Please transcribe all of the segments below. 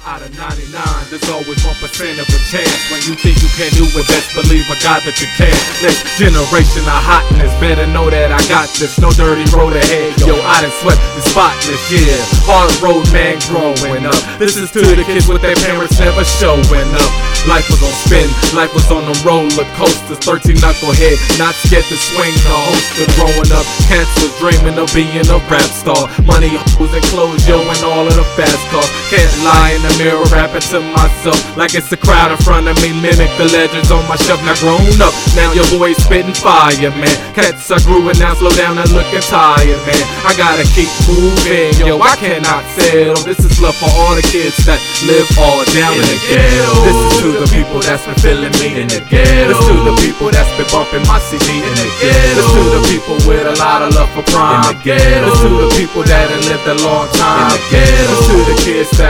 Out of 99, there's always 1% of a chance. When you think you can't do it, best believe a God that you can. Next generation of hotness, better know that I got this. No dirty road ahead, yo, I done swept the spotless, yeah. Hard road man growing up. This is to the kids with their parents never showing up. Life was on spin, life was on the roller coasters. 13 knucklehead, not scared to swing the holster. Up, cats was dreaming of being a rap star. Money, hoes, and clothes, yo, and all of the fast cars. Can't lie in the mirror, rapping to myself like it's the crowd in front of me. Mimic the legends on my shelf. Now grown up, now your boy spitting fire, man. Cats are grooving now, slow down and looking tired, man. I gotta keep moving, yo. I cannot settle. This is love for all the kids that live all down in the ghetto. This is to the people that's been feeling me in the ghetto. This to the people that's been bumping my CD in the ghetto. This to the people with a lot of love for prime. In the ghetto. To the people that have lived a long time. In the ghetto. To the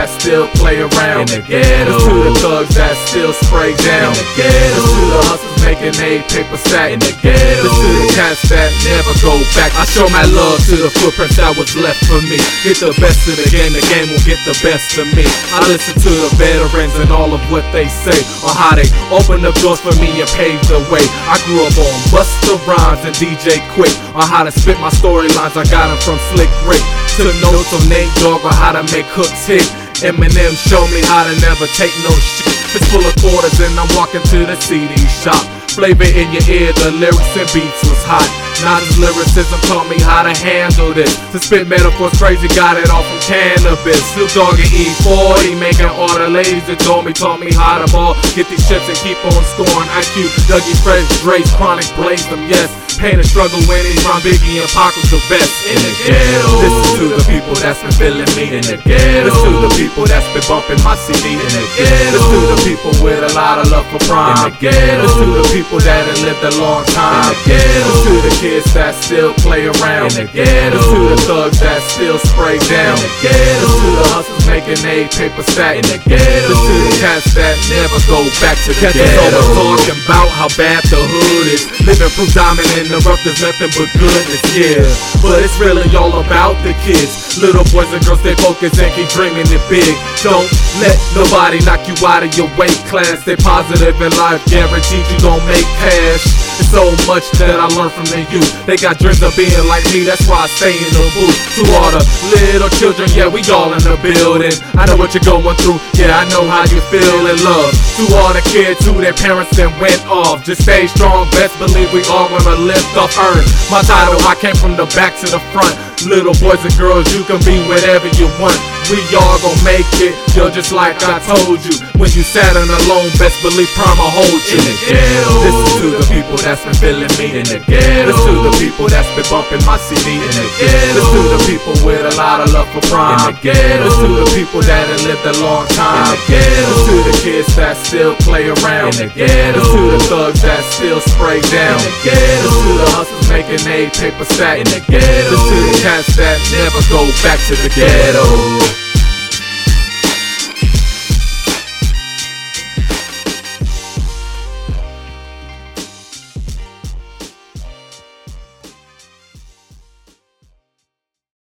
that still play around. In the ghetto. To the thugs that still spray down. In the ghetto. To the hustlers making a paper sack. In the ghetto. To the cats that never go back. I show my love to the footprints that was left for me. Get the best of the game, the game will get the best of me. I listen to the veterans and all of what they say on how they open up doors for me and pave the way. I grew up on Busta Rhymes and DJ Quik on how to spit my storylines. I got them from Slick Rick. Took notes on Nate Dogg on how to make hooks hit. Eminem showed me how to never take no shit. It's full of quarters and I'm walking to the CD shop. Flavor in your ear, the lyrics and beats was hot. Nas' lyricism taught me how to handle this. To spit metaphors crazy, got it all from Canibus. Snoop Dogg and E40, making all the ladies adore me. Taught me how to ball, get these chips and keep on scoring. IQ, Dougie Fresh, Dre's Chronic, blaze them, yes. Pain and struggle when he rhyme Biggie and Pac was the best in the ghetto. This is to the people that's been feeling me in the ghetto. This to the people that's been bumping my CD in the ghetto. This to the people lot of love for prime. In the ghetto. To the people that have lived a long time. In the ghetto. To the kids that still play around. In the ghetto. To the thugs that still spray down. In the ghetto. To the hustlers making a paper stack. In the ghetto. To the cats that never go back to the. Cats always talking about how bad the hood is. Living proof diamond in the rough, there's nothing but goodness, yeah. But it's really all about the kids. Little boys and girls, stay focused and keep dreaming it big. Don't let nobody knock you out of your weight class. Stay positive in life, guaranteed you gon' make cash. It's so much that I learned from the youth. They got dreams of being like me, that's why I stay in the booth. To all the little children, yeah, we all in the building. I know what you're going through, yeah, I know how you feel in love. To all the kids who their parents then went off, just stay strong, best believe we all gonna lift off earn. My title, I came from the back to the front. Little boys and girls, you can be whatever you want. We all gon' make it, yo, just like I told you. When you sat on alone, best believe will hold you. In the ghetto. This is to the people that's been feeling me in the ghetto. This to the people that's been bumping my CD in the ghetto. This to the people with a lot of love for Prime. In the ghetto. This to the people that have lived a long time. In the ghetto. This to the kids that still play around. In the ghetto. This to the thugs that still spray down. In the ghetto. This to the hustlers making a paper stack. In the ghetto. This to the cats that never go back to the ghetto.